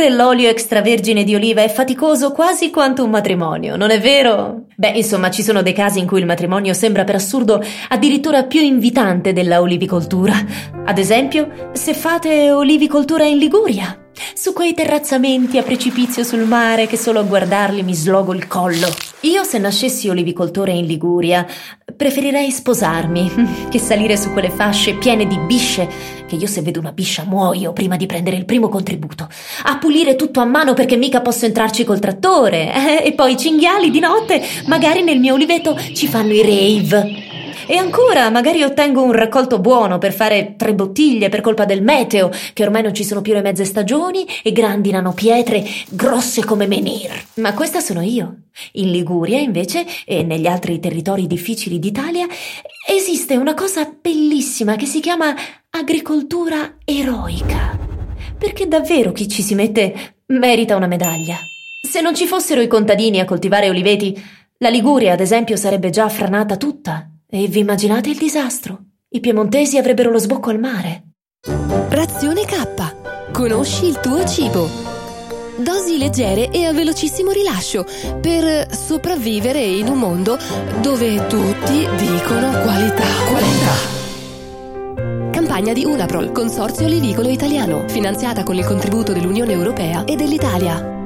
Produrre l'olio extravergine di oliva è faticoso quasi quanto un matrimonio, non è vero? Beh, insomma, ci sono dei casi in cui il matrimonio sembra per assurdo addirittura più invitante della olivicoltura. Ad esempio, se fate olivicoltura in Liguria su quei terrazzamenti a precipizio sul mare che solo a guardarli mi slogo il collo. Io se nascessi olivicoltore in Liguria, preferirei sposarmi che salire su quelle fasce piene di bisce, che io se vedo una biscia muoio prima di prendere il primo contributo, a pulire tutto a mano perché mica posso entrarci col trattore, eh? e poi i cinghiali di notte, magari nel mio oliveto ci fanno i rave. E ancora, magari ottengo un raccolto buono per fare tre bottiglie per colpa del meteo, che ormai non ci sono più le mezze stagioni e grandinano pietre grosse come menhir. Ma questa sono io. In Liguria, invece, e negli altri territori difficili d'Italia, esiste una cosa bellissima che si chiama agricoltura eroica. Perché davvero chi ci si mette merita una medaglia. Se non ci fossero i contadini a coltivare oliveti, la Liguria, ad esempio, sarebbe già franata tutta. E vi immaginate il disastro? I piemontesi avrebbero lo sbocco al mare. Razione K. Conosci il tuo cibo. Dosi leggere e a velocissimo rilascio per sopravvivere in un mondo dove tutti dicono qualità. Qualità. Campagna di Unaprol, Consorzio Olivicolo Italiano, finanziata con il contributo dell'Unione Europea e dell'Italia.